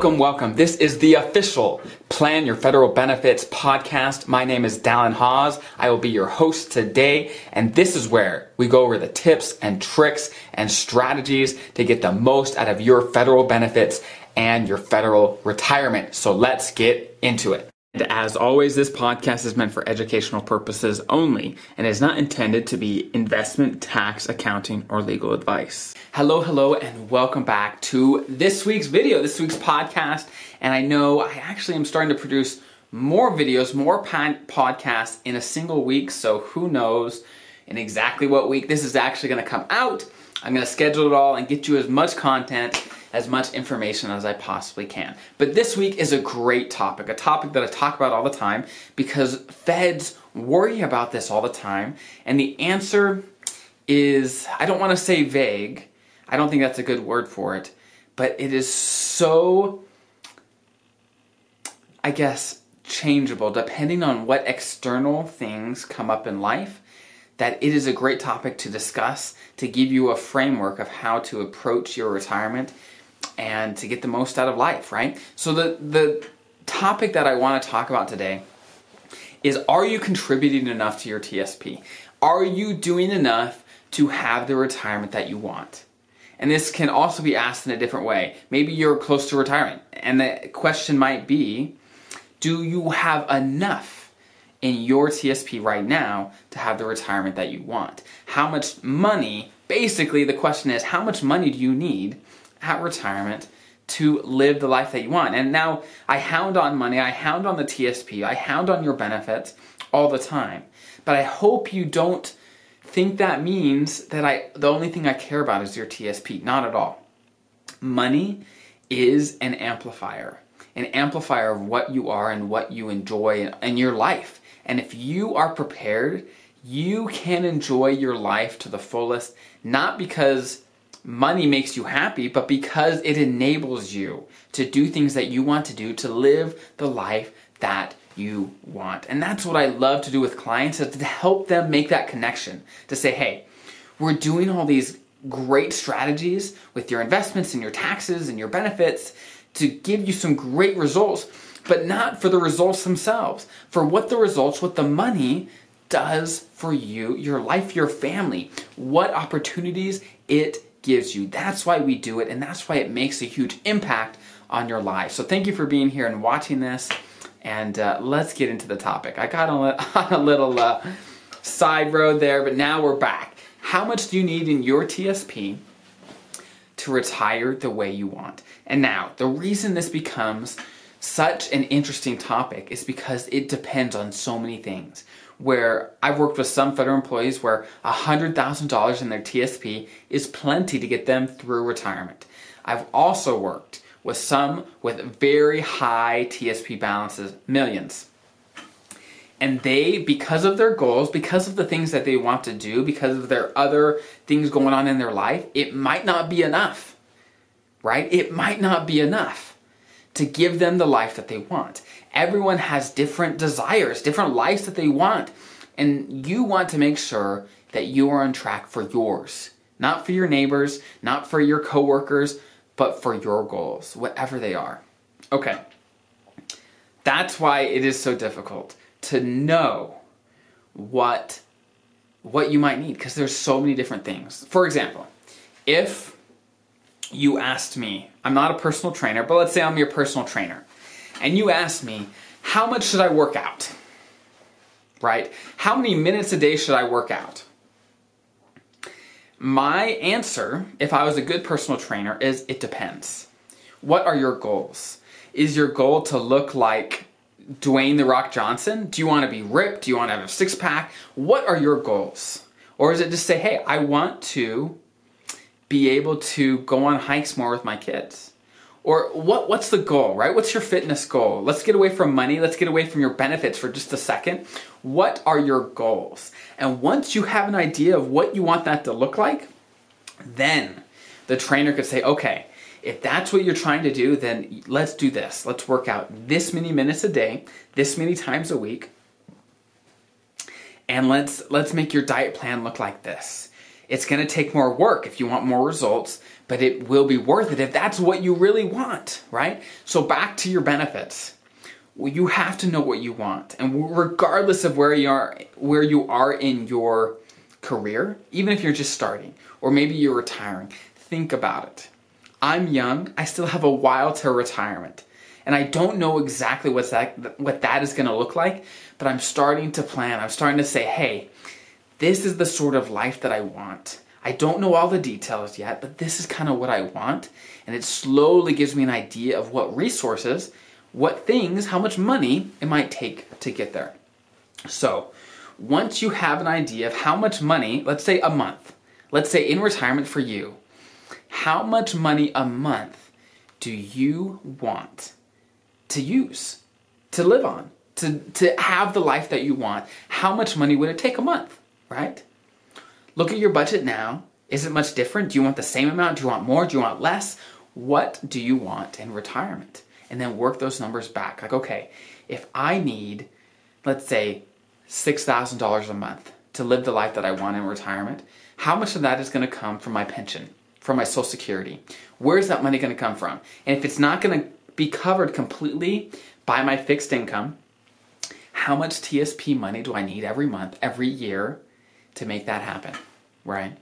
Welcome, welcome. This is the official Plan Your Federal Benefits podcast. My name is Dallen Haws. I will be your host today, and this is where we go over the tips and tricks and strategies to get the most out of your federal benefits and your federal retirement. So let's get into it. As always, this podcast is meant for educational purposes only and is not intended to be investment, tax, accounting, or legal advice. Hello, hello, and welcome back to this week's video, this week's podcast. And I know I actually am starting to produce more videos, more podcasts in a single week. So who knows in exactly what week this is actually going to come out. I'm going to schedule it all and get you as much content as much information as I possibly can. But this week is a great topic, a topic that I talk about all the time because feds worry about this all the time. And the answer is I don't want to say vague, I don't think that's a good word for it, but it is so, I guess, changeable depending on what external things come up in life that it is a great topic to discuss to give you a framework of how to approach your retirement and to get the most out of life, right? So the the topic that I want to talk about today is are you contributing enough to your TSP? Are you doing enough to have the retirement that you want? And this can also be asked in a different way. Maybe you're close to retirement and the question might be do you have enough in your TSP right now to have the retirement that you want? How much money, basically the question is how much money do you need at retirement to live the life that you want. And now I hound on money, I hound on the TSP, I hound on your benefits all the time. But I hope you don't think that means that I the only thing I care about is your TSP. Not at all. Money is an amplifier. An amplifier of what you are and what you enjoy in your life. And if you are prepared, you can enjoy your life to the fullest, not because money makes you happy, but because it enables you to do things that you want to do, to live the life that you want. And that's what I love to do with clients is to help them make that connection. To say, hey, we're doing all these great strategies with your investments and your taxes and your benefits to give you some great results, but not for the results themselves, for what the results, what the money does for you, your life, your family, what opportunities it gives you. That's why we do it, and that's why it makes a huge impact on your life. So thank you for being here and watching this, and uh, let's get into the topic. I got on a little uh, side road there, but now we're back. How much do you need in your TSP to retire the way you want? And now, the reason this becomes such an interesting topic is because it depends on so many things where I've worked with some federal employees where $100,000 in their TSP is plenty to get them through retirement. I've also worked with some with very high TSP balances, millions. And they, because of their goals, because of the things that they want to do, because of their other things going on in their life, it might not be enough, right? It might not be enough to give them the life that they want. Everyone has different desires, different lives that they want. And you want to make sure that you are on track for yours. Not for your neighbors, not for your coworkers, but for your goals, whatever they are. Okay. That's why it is so difficult to know what what you might need because there's so many different things. For example, if you asked me, I'm not a personal trainer, but let's say I'm your personal trainer and you asked me, how much should I work out? Right? How many minutes a day should I work out? My answer, if I was a good personal trainer, is it depends. What are your goals? Is your goal to look like Dwayne The Rock Johnson? Do you want to be ripped? Do you want to have a six pack? What are your goals? Or is it just say, hey, I want to be able to go on hikes more with my kids? Or what, what's the goal, right? What's your fitness goal? Let's get away from money. Let's get away from your benefits for just a second. What are your goals? And once you have an idea of what you want that to look like, then the trainer could say, okay, if that's what you're trying to do, then let's do this. Let's work out this many minutes a day, this many times a week, and let's let's make your diet plan look like this. It's going to take more work if you want more results, but it will be worth it if that's what you really want, right? So back to your benefits. You have to know what you want. And regardless of where you are where you are in your career, even if you're just starting or maybe you're retiring, think about it. I'm young, I still have a while to retirement. And I don't know exactly what's that what that is going to look like, but I'm starting to plan. I'm starting to say, "Hey, this is the sort of life that I want." I don't know all the details yet, but this is kind of what I want, and it slowly gives me an idea of what resources, what things, how much money it might take to get there. So, once you have an idea of how much money, let's say a month, let's say in retirement for you, how much money a month do you want to use, to live on, to, to have the life that you want? How much money would it take a month, right? Look at your budget now. Is it much different? Do you want the same amount? Do you want more? Do you want less? What do you want in retirement? And then work those numbers back. Like, okay, if I need, let's say, $6,000 a month to live the life that I want in retirement, how much of that is going to come from my pension? from my Social Security? Where's that money going to come from? And if it's not going to be covered completely by my fixed income, how much TSP money do I need every month, every year to make that happen? Right?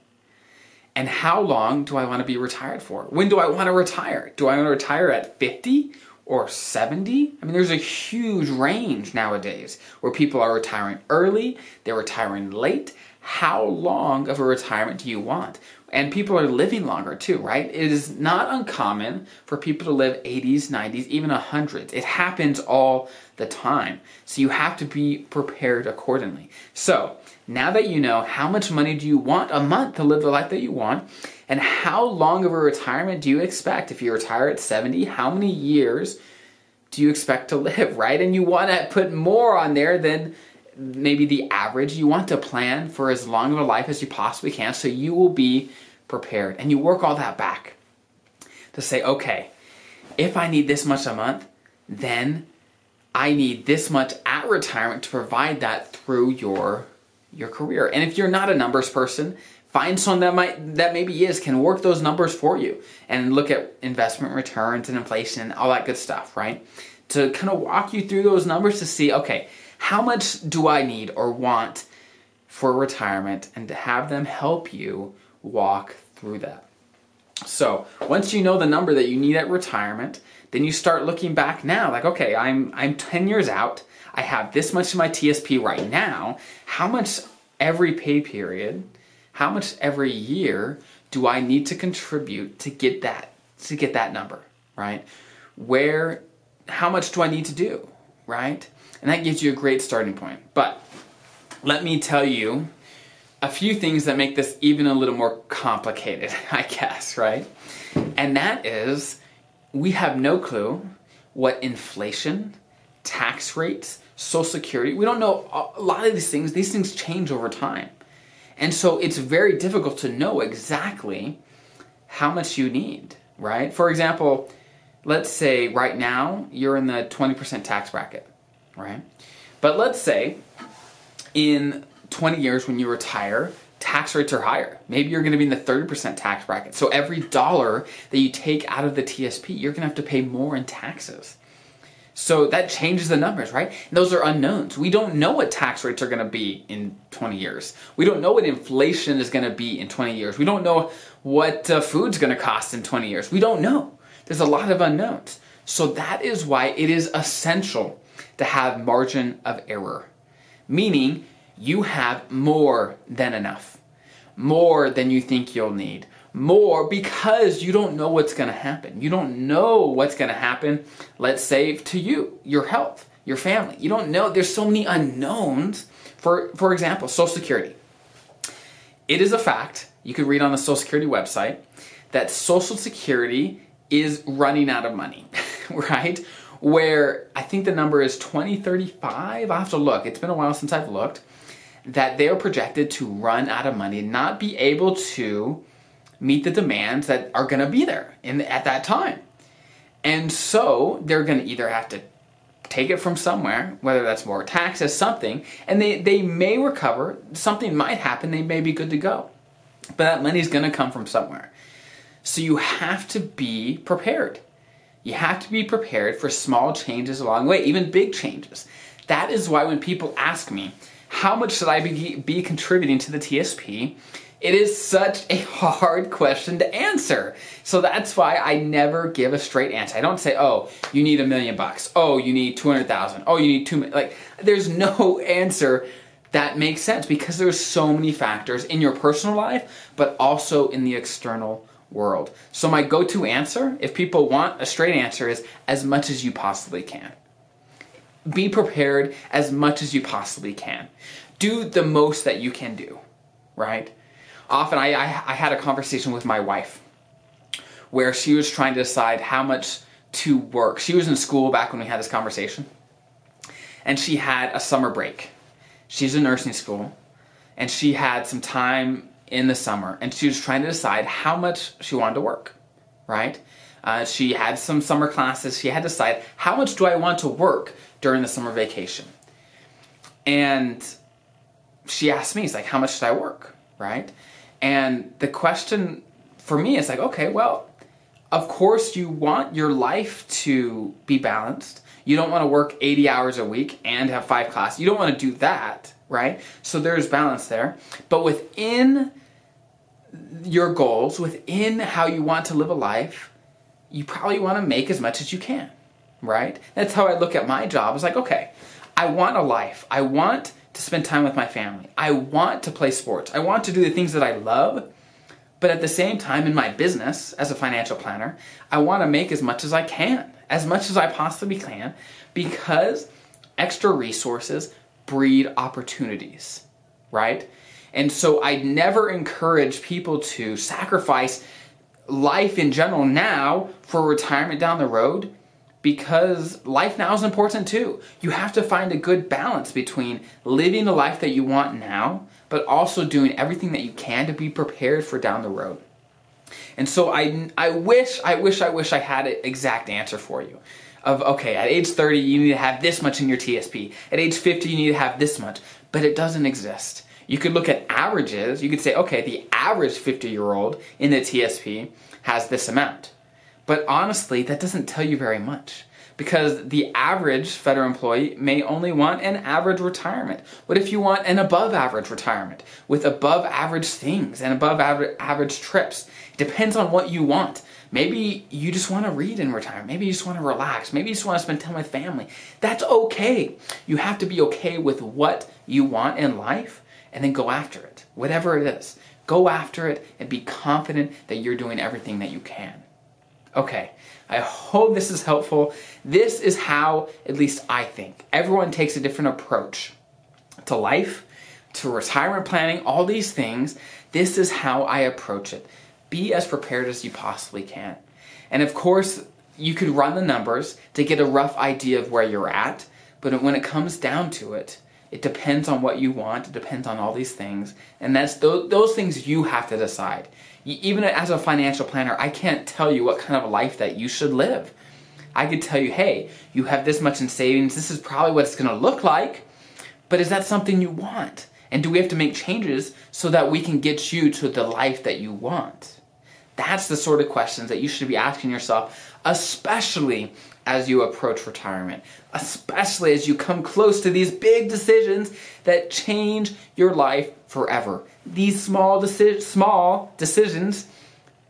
And how long do I want to be retired for? When do I want to retire? Do I want to retire at 50 or 70? I mean, there's a huge range nowadays where people are retiring early, they're retiring late. How long of a retirement do you want? And people are living longer too, right? It is not uncommon for people to live 80s, 90s, even 100s. It happens all the time. So you have to be prepared accordingly. So now that you know how much money do you want a month to live the life that you want, and how long of a retirement do you expect? If you retire at 70, how many years do you expect to live, right? And you want to put more on there than maybe the average. You want to plan for as long of a life as you possibly can so you will be prepared. And you work all that back to say, okay, if I need this much a month, then I need this much at retirement to provide that through your your career. And if you're not a numbers person, find someone that might that maybe is can work those numbers for you and look at investment returns and inflation and all that good stuff, right? To kind of walk you through those numbers to see, okay, how much do I need or want for retirement and to have them help you walk through that. So, once you know the number that you need at retirement, then you start looking back now like okay, I'm I'm 10 years out. I have this much in my TSP right now. How much every pay period, how much every year do I need to contribute to get that to get that number, right? Where how much do I need to do, right? And that gives you a great starting point. But let me tell you a few things that make this even a little more complicated, I guess, right? And that is we have no clue what inflation, tax rates, social security, we don't know a lot of these things. These things change over time. And so it's very difficult to know exactly how much you need, right? For example, let's say right now you're in the 20% tax bracket right? But let's say in 20 years when you retire, tax rates are higher. Maybe you're going to be in the 30% tax bracket. So every dollar that you take out of the TSP, you're going to have to pay more in taxes. So that changes the numbers, right? And those are unknowns. We don't know what tax rates are going to be in 20 years. We don't know what inflation is going to be in 20 years. We don't know what uh, food's going to cost in 20 years. We don't know. There's a lot of unknowns. So that is why it is essential to have margin of error, meaning you have more than enough, more than you think you'll need, more because you don't know what's going to happen. You don't know what's going to happen, let's say to you, your health, your family. You don't know. There's so many unknowns. For, for example, Social Security. It is a fact, you can read on the Social Security website, that Social Security is running out of money, right? where I think the number is 2035. i have to look. It's been a while since I've looked. That they are projected to run out of money, not be able to meet the demands that are going to be there in at that time. And so they're going to either have to take it from somewhere, whether that's more taxes, something, and they, they may recover. Something might happen. They may be good to go. But that money's going to come from somewhere. So you have to be prepared. You have to be prepared for small changes along the way, even big changes. That is why when people ask me, how much should I be, be contributing to the TSP? It is such a hard question to answer. So that's why I never give a straight answer. I don't say, oh, you need a million bucks. Oh, you need 200,000. Oh, you need two, like, there's no answer that makes sense because there's so many factors in your personal life, but also in the external world. So my go-to answer, if people want a straight answer, is as much as you possibly can. Be prepared as much as you possibly can. Do the most that you can do, right? Often I, I, I had a conversation with my wife where she was trying to decide how much to work. She was in school back when we had this conversation, and she had a summer break. She's in nursing school, and she had some time in the summer, and she was trying to decide how much she wanted to work, right? Uh, she had some summer classes. She had to decide how much do I want to work during the summer vacation. And she asked me, "It's like, how much should I work?" Right? And the question for me is like, okay, well, of course you want your life to be balanced. You don't want to work 80 hours a week and have five classes. You don't want to do that, right? So there's balance there. But within your goals, within how you want to live a life, you probably want to make as much as you can, right? That's how I look at my job. It's like, okay, I want a life. I want to spend time with my family. I want to play sports. I want to do the things that I love. But at the same time, in my business as a financial planner, I want to make as much as I can, as much as I possibly can, because extra resources breed opportunities, right? And so I'd never encourage people to sacrifice life in general now for retirement down the road because life now is important too. You have to find a good balance between living the life that you want now, but also doing everything that you can to be prepared for down the road. And so I, I wish, I wish, I wish I had an exact answer for you. Of okay, at age 30, you need to have this much in your TSP. At age 50, you need to have this much. But it doesn't exist. You could look at averages. You could say, okay, the average 50 year old in the TSP has this amount. But honestly, that doesn't tell you very much because the average federal employee may only want an average retirement. What if you want an above average retirement with above average things and above average trips? It depends on what you want. Maybe you just want to read in retirement. Maybe you just want to relax. Maybe you just want to spend time with family. That's okay. You have to be okay with what you want in life and then go after it, whatever it is. Go after it and be confident that you're doing everything that you can. Okay, I hope this is helpful. This is how, at least I think, everyone takes a different approach to life, to retirement planning, all these things. This is how I approach it. Be as prepared as you possibly can. And of course, you could run the numbers to get a rough idea of where you're at, but when it comes down to it, it depends on what you want, it depends on all these things, and that's those, those things you have to decide even as a financial planner, I can't tell you what kind of life that you should live. I could tell you, hey, you have this much in savings, this is probably what it's gonna look like, but is that something you want? And do we have to make changes so that we can get you to the life that you want? That's the sort of questions that you should be asking yourself, especially as you approach retirement, especially as you come close to these big decisions that change your life forever. These small, deci- small decisions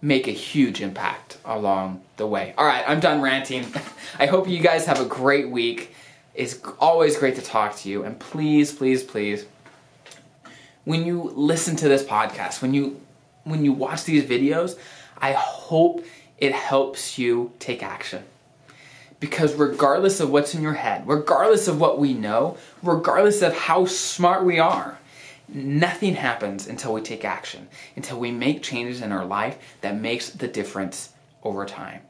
make a huge impact along the way. All right, I'm done ranting. I hope you guys have a great week. It's always great to talk to you. And please, please, please, when you listen to this podcast, when you when you watch these videos, I hope it helps you take action. Because regardless of what's in your head, regardless of what we know, regardless of how smart we are, nothing happens until we take action, until we make changes in our life that makes the difference over time.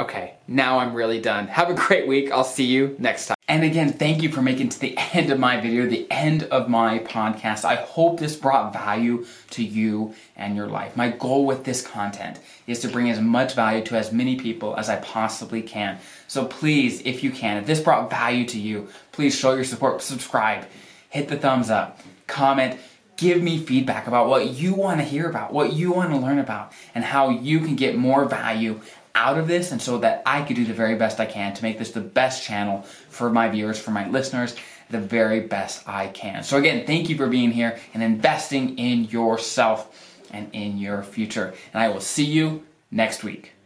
Okay, now I'm really done. Have a great week. I'll see you next time. And again, thank you for making to the end of my video, the end of my podcast. I hope this brought value to you and your life. My goal with this content is to bring as much value to as many people as I possibly can. So please, if you can, if this brought value to you, please show your support, subscribe, hit the thumbs up comment, give me feedback about what you want to hear about, what you want to learn about, and how you can get more value out of this and so that I could do the very best I can to make this the best channel for my viewers, for my listeners, the very best I can. So again, thank you for being here and investing in yourself and in your future. And I will see you next week.